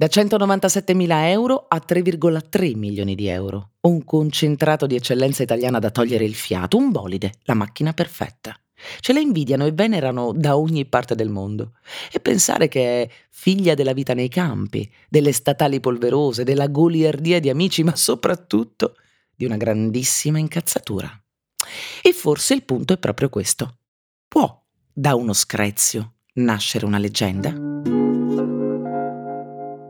Da 197.000 euro a 3,3 milioni di euro. Un concentrato di eccellenza italiana da togliere il fiato, un bolide, la macchina perfetta. Ce la invidiano e venerano da ogni parte del mondo. E pensare che è figlia della vita nei campi, delle statali polverose, della goliardia di amici, ma soprattutto di una grandissima incazzatura. E forse il punto è proprio questo. Può, da uno screzio, nascere una leggenda?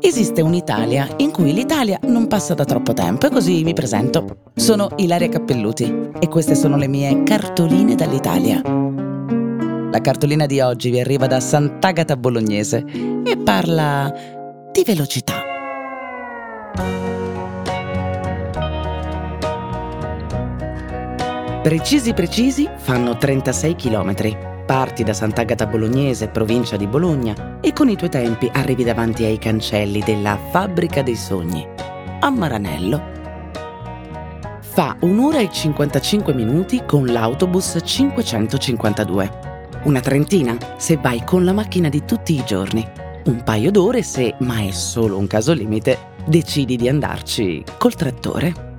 Esiste un'Italia in cui l'Italia non passa da troppo tempo e così mi presento. Sono Ilaria Cappelluti e queste sono le mie cartoline dall'Italia. La cartolina di oggi vi arriva da Sant'Agata Bolognese e parla di velocità. Precisi precisi fanno 36 chilometri Parti da Sant'Agata Bolognese, provincia di Bologna, e con i tuoi tempi arrivi davanti ai cancelli della Fabbrica dei Sogni, a Maranello. Fa un'ora e 55 minuti con l'autobus 552. Una trentina se vai con la macchina di tutti i giorni. Un paio d'ore se, ma è solo un caso limite, decidi di andarci col trattore.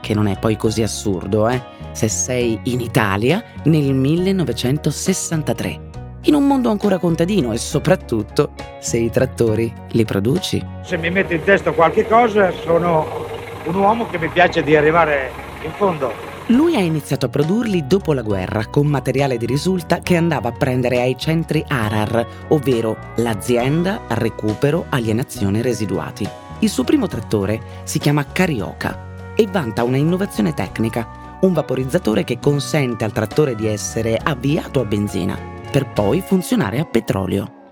Che non è poi così assurdo, eh? Se sei in Italia nel 1963, in un mondo ancora contadino e soprattutto se i trattori li produci. Se mi metto in testa qualche cosa sono un uomo che mi piace di arrivare in fondo. Lui ha iniziato a produrli dopo la guerra con materiale di risulta che andava a prendere ai centri ARAR, ovvero l'azienda recupero alienazione residuati. Il suo primo trattore si chiama Carioca e vanta una innovazione tecnica un vaporizzatore che consente al trattore di essere avviato a benzina per poi funzionare a petrolio.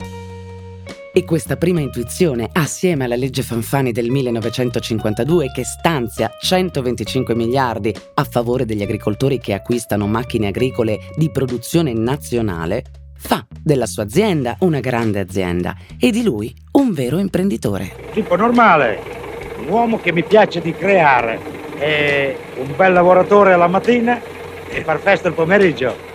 E questa prima intuizione, assieme alla legge Fanfani del 1952 che stanzia 125 miliardi a favore degli agricoltori che acquistano macchine agricole di produzione nazionale, fa della sua azienda una grande azienda e di lui un vero imprenditore. Tipo normale, un uomo che mi piace di creare un bel lavoratore alla mattina e far festa il pomeriggio.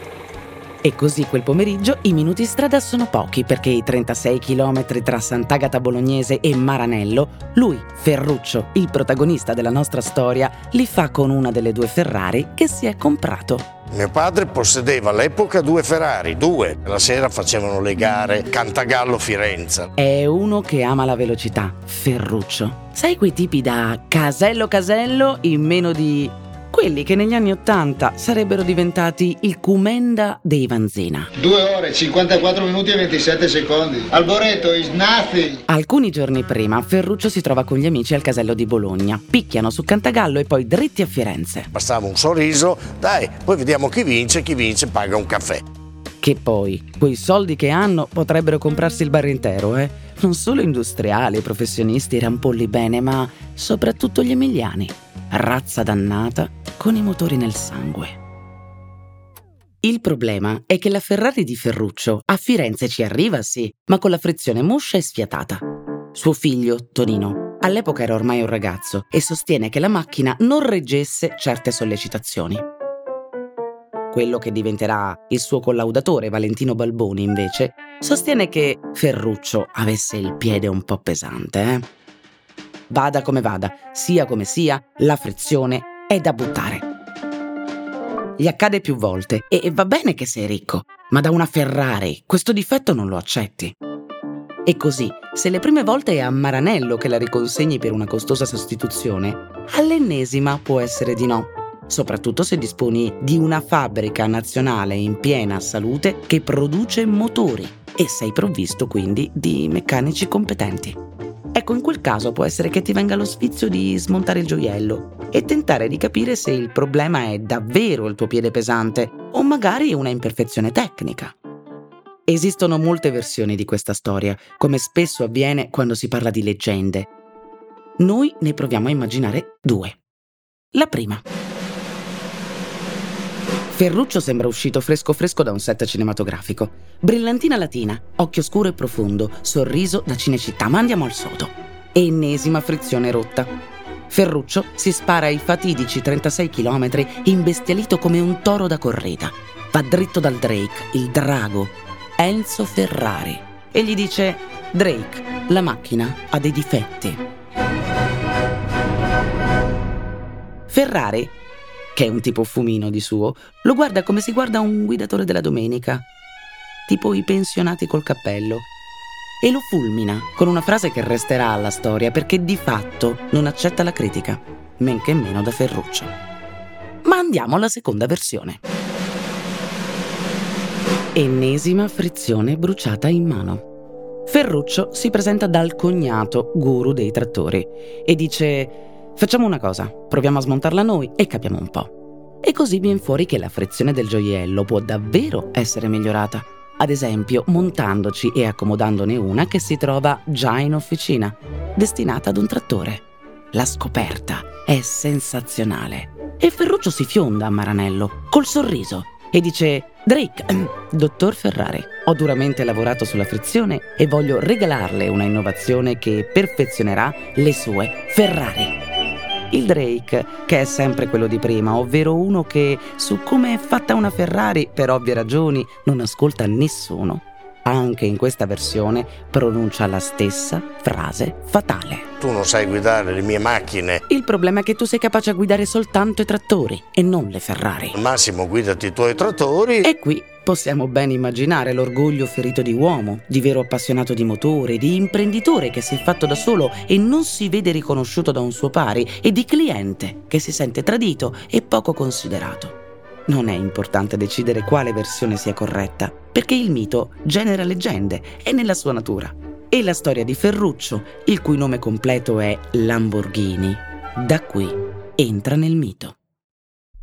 E così quel pomeriggio i minuti in strada sono pochi perché i 36 km tra Sant'Agata Bolognese e Maranello, lui, Ferruccio, il protagonista della nostra storia, li fa con una delle due Ferrari che si è comprato. Mio padre possedeva all'epoca due Ferrari, due. La sera facevano le gare Cantagallo-Firenze. È uno che ama la velocità, Ferruccio. Sai quei tipi da casello casello in meno di quelli che negli anni Ottanta sarebbero diventati il Cumenda dei Vanzina. 2 ore, 54 minuti e 27 secondi. Alboreto is nothing. Alcuni giorni prima, Ferruccio si trova con gli amici al casello di Bologna. Picchiano su Cantagallo e poi dritti a Firenze. Bastava un sorriso, dai, poi vediamo chi vince, chi vince paga un caffè. Che poi, quei soldi che hanno potrebbero comprarsi il bar intero, eh? Non solo industriali professionisti rampolli bene, ma soprattutto gli emiliani. Razza dannata con i motori nel sangue. Il problema è che la Ferrari di Ferruccio a Firenze ci arriva sì, ma con la frizione moscia e sfiatata. Suo figlio, Tonino, all'epoca era ormai un ragazzo e sostiene che la macchina non reggesse certe sollecitazioni. Quello che diventerà il suo collaudatore, Valentino Balboni, invece, sostiene che Ferruccio avesse il piede un po' pesante. Eh? Vada come vada, sia come sia, la frizione è da buttare. Gli accade più volte e va bene che sei ricco, ma da una Ferrari questo difetto non lo accetti. E così, se le prime volte è a Maranello che la riconsegni per una costosa sostituzione, all'ennesima può essere di no. Soprattutto se disponi di una fabbrica nazionale in piena salute che produce motori e sei provvisto quindi di meccanici competenti. Ecco, in quel caso può essere che ti venga lo sfizio di smontare il gioiello e tentare di capire se il problema è davvero il tuo piede pesante o magari una imperfezione tecnica. Esistono molte versioni di questa storia, come spesso avviene quando si parla di leggende. Noi ne proviamo a immaginare due. La prima. Ferruccio sembra uscito fresco fresco da un set cinematografico. Brillantina latina, occhio scuro e profondo, sorriso da Cinecittà, ma andiamo al sodo. Ennesima frizione rotta. Ferruccio si spara i fatidici 36 km imbestialito come un toro da correda. Va dritto dal Drake, il drago, Enzo Ferrari e gli dice Drake, la macchina ha dei difetti. Ferrari, che è un tipo fumino di suo, lo guarda come si guarda un guidatore della domenica, tipo i pensionati col cappello, e lo fulmina con una frase che resterà alla storia perché di fatto non accetta la critica, men che meno da Ferruccio. Ma andiamo alla seconda versione. Ennesima frizione bruciata in mano. Ferruccio si presenta dal cognato, guru dei trattori, e dice: Facciamo una cosa, proviamo a smontarla noi e capiamo un po'. E così viene fuori che la frizione del gioiello può davvero essere migliorata. Ad esempio, montandoci e accomodandone una che si trova già in officina, destinata ad un trattore. La scoperta è sensazionale. E Ferruccio si fionda a Maranello, col sorriso, e dice Drake, dottor Ferrari, ho duramente lavorato sulla frizione e voglio regalarle una innovazione che perfezionerà le sue Ferrari. Il Drake, che è sempre quello di prima, ovvero uno che su come è fatta una Ferrari, per ovvie ragioni, non ascolta nessuno, anche in questa versione pronuncia la stessa frase fatale. Tu non sai guidare le mie macchine. Il problema è che tu sei capace a guidare soltanto i trattori e non le Ferrari. Massimo guidati i tuoi trattori. E qui possiamo ben immaginare l'orgoglio ferito di uomo, di vero appassionato di motore, di imprenditore che si è fatto da solo e non si vede riconosciuto da un suo pari e di cliente che si sente tradito e poco considerato. Non è importante decidere quale versione sia corretta, perché il mito genera leggende, è nella sua natura. E la storia di Ferruccio, il cui nome completo è Lamborghini, da qui entra nel mito.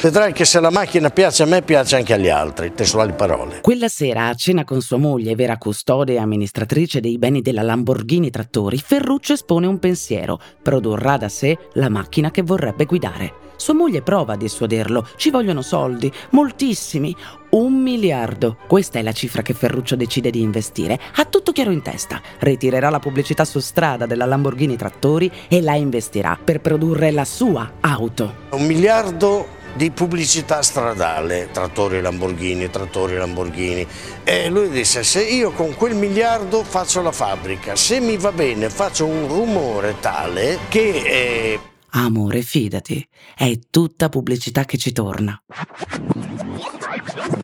Vedrai che se la macchina piace a me, piace anche agli altri. Testuali parole. Quella sera, a cena con sua moglie, vera custode e amministratrice dei beni della Lamborghini Trattori, Ferruccio espone un pensiero. Produrrà da sé la macchina che vorrebbe guidare. Sua moglie prova a dissuaderlo. Ci vogliono soldi, moltissimi. Un miliardo. Questa è la cifra che Ferruccio decide di investire. Ha tutto chiaro in testa. Ritirerà la pubblicità su strada della Lamborghini Trattori e la investirà per produrre la sua auto. Un miliardo di pubblicità stradale, trattori Lamborghini, trattori Lamborghini. E lui disse, se io con quel miliardo faccio la fabbrica, se mi va bene faccio un rumore tale che... Eh... Amore, fidati, è tutta pubblicità che ci torna.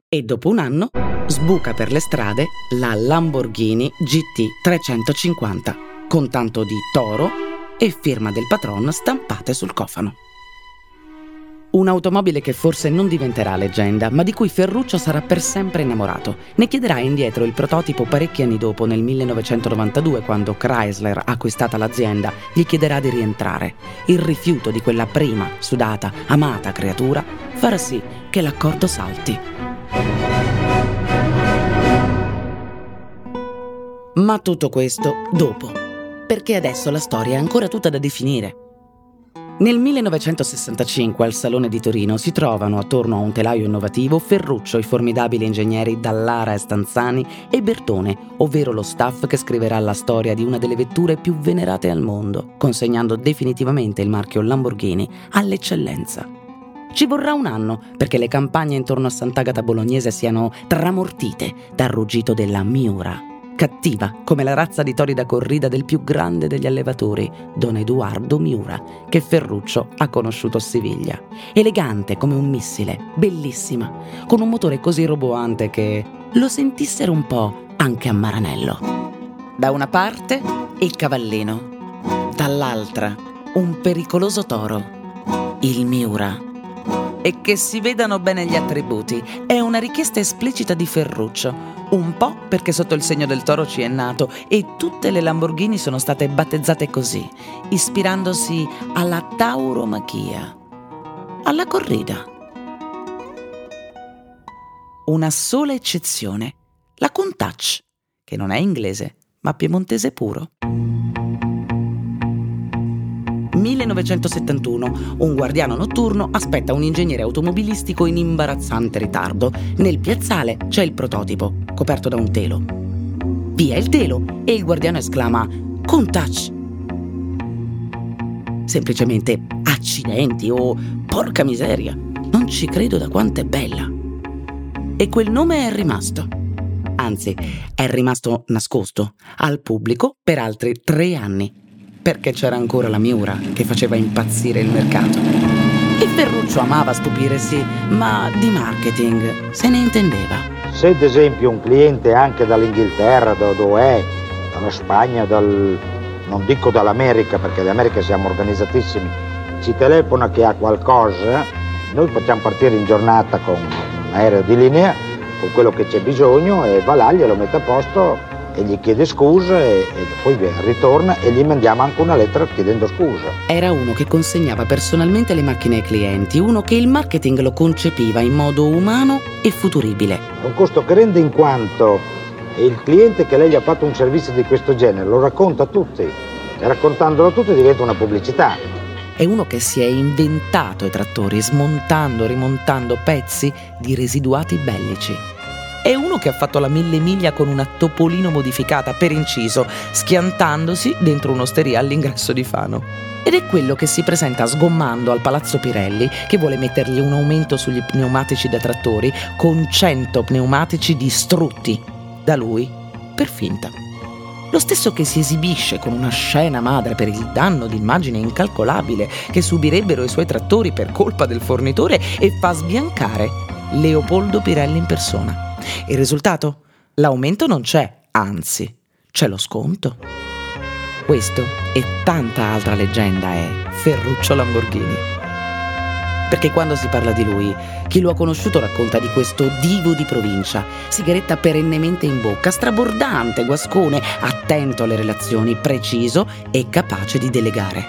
E dopo un anno sbuca per le strade la Lamborghini GT 350 con tanto di toro e firma del patron stampate sul cofano. Un'automobile che forse non diventerà leggenda, ma di cui Ferruccio sarà per sempre innamorato. Ne chiederà indietro il prototipo parecchi anni dopo, nel 1992, quando Chrysler, acquistata l'azienda, gli chiederà di rientrare. Il rifiuto di quella prima, sudata, amata creatura farà sì che l'accordo salti. Ma tutto questo dopo, perché adesso la storia è ancora tutta da definire. Nel 1965 al Salone di Torino si trovano attorno a un telaio innovativo Ferruccio, i formidabili ingegneri Dallara e Stanzani e Bertone, ovvero lo staff che scriverà la storia di una delle vetture più venerate al mondo, consegnando definitivamente il marchio Lamborghini all'eccellenza. Ci vorrà un anno perché le campagne intorno a Sant'Agata Bolognese siano tramortite dal ruggito della Miura, cattiva come la razza di tori da corrida del più grande degli allevatori, Don Edoardo Miura, che Ferruccio ha conosciuto a Siviglia. Elegante come un missile, bellissima, con un motore così roboante che lo sentissero un po' anche a Maranello. Da una parte il cavallino, dall'altra un pericoloso toro, il Miura e che si vedano bene gli attributi. È una richiesta esplicita di Ferruccio. Un po' perché sotto il segno del toro ci è nato e tutte le Lamborghini sono state battezzate così, ispirandosi alla tauromachia, alla corrida. Una sola eccezione, la Countach, che non è inglese, ma piemontese puro. 1971 un guardiano notturno aspetta un ingegnere automobilistico in imbarazzante ritardo. Nel piazzale c'è il prototipo, coperto da un telo. Via il telo e il guardiano esclama Countach. Semplicemente accidenti o porca miseria, non ci credo da quanto è bella. E quel nome è rimasto. Anzi, è rimasto nascosto al pubblico per altri tre anni perché c'era ancora la Miura che faceva impazzire il mercato. E Ferruccio amava stupirsi, ma di marketing se ne intendeva. Se ad esempio un cliente anche dall'Inghilterra, da dove è, dalla Spagna, dal, non dico dall'America perché d'America siamo organizzatissimi, ci telefona che ha qualcosa, noi possiamo partire in giornata con un aereo di linea, con quello che c'è bisogno e va là, glielo mette a posto e gli chiede scusa e, e, poi ritorna e gli mandiamo anche una lettera chiedendo scusa. Era uno che consegnava personalmente le macchine ai clienti, uno che il marketing lo concepiva in modo umano e futuribile. Un costo che rende in quanto il cliente che lei gli ha fatto un servizio di questo genere lo racconta a tutti e raccontandolo a tutti diventa una pubblicità. È uno che si è inventato i trattori smontando, rimontando pezzi di residuati bellici è uno che ha fatto la mille miglia con una topolino modificata per inciso, schiantandosi dentro un'osteria all'ingresso di Fano. Ed è quello che si presenta sgommando al Palazzo Pirelli, che vuole mettergli un aumento sugli pneumatici da trattori, con 100 pneumatici distrutti da lui per finta. Lo stesso che si esibisce con una scena madre per il danno d'immagine incalcolabile che subirebbero i suoi trattori per colpa del fornitore e fa sbiancare Leopoldo Pirelli in persona. Il risultato? L'aumento non c'è, anzi, c'è lo sconto. Questo e tanta altra leggenda è Ferruccio Lamborghini. Perché quando si parla di lui, chi lo ha conosciuto racconta di questo divo di provincia, sigaretta perennemente in bocca, strabordante, guascone, attento alle relazioni, preciso e capace di delegare.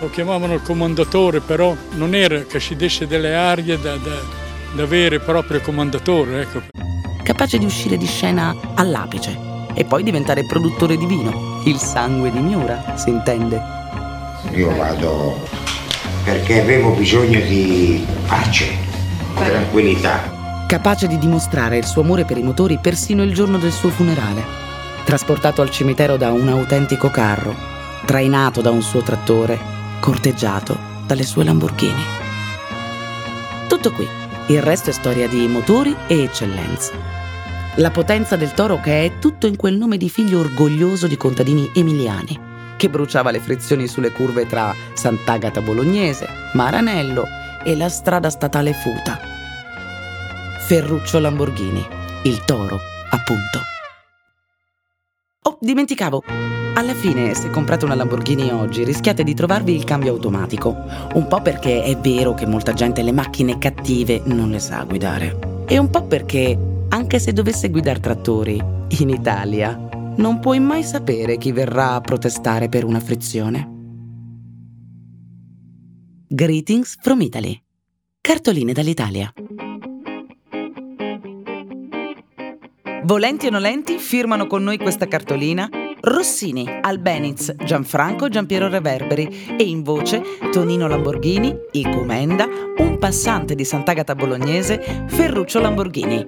Lo chiamavano il comandatore, però non era che si desse delle arie da, da, da vero e proprio comandatore. Ecco capace di uscire di scena all'apice e poi diventare produttore di vino. Il sangue di Miura, si intende. Io vado perché avevo bisogno di pace, tranquillità. Capace di dimostrare il suo amore per i motori persino il giorno del suo funerale. Trasportato al cimitero da un autentico carro, trainato da un suo trattore, corteggiato dalle sue Lamborghini. Tutto qui. Il resto è storia di motori e eccellenza. La potenza del toro che è tutto in quel nome di figlio orgoglioso di contadini emiliani, che bruciava le frizioni sulle curve tra Sant'Agata Bolognese, Maranello e la strada statale Futa. Ferruccio Lamborghini, il toro, appunto. Oh, dimenticavo. Alla fine, se comprate una Lamborghini oggi, rischiate di trovarvi il cambio automatico. Un po' perché è vero che molta gente le macchine cattive non le sa guidare. E un po' perché anche se dovesse guidare trattori in Italia, non puoi mai sapere chi verrà a protestare per una frizione. Greetings from Italy. Cartoline dall'Italia. Volenti o nolenti firmano con noi questa cartolina Rossini, Albeniz, Gianfranco Giampiero Reverberi e in voce Tonino Lamborghini, il Comenda, un passante di Sant'Agata Bolognese, Ferruccio Lamborghini.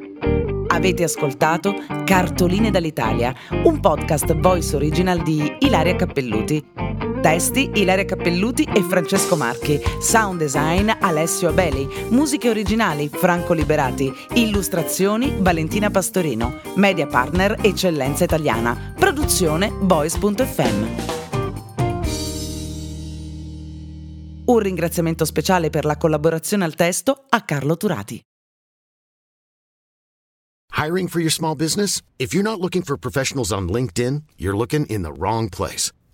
Avete ascoltato Cartoline dall'Italia, un podcast voice original di Ilaria Cappelluti. Testi Ilaria Cappelluti e Francesco Marchi. Sound design Alessio Abeli. Musiche originali Franco Liberati. Illustrazioni Valentina Pastorino. Media partner Eccellenza Italiana. Produzione Boys.fm. Un ringraziamento speciale per la collaborazione al testo a Carlo Turati. Hiring for your small business? If you're not looking for professionals on LinkedIn, you're looking in the wrong place.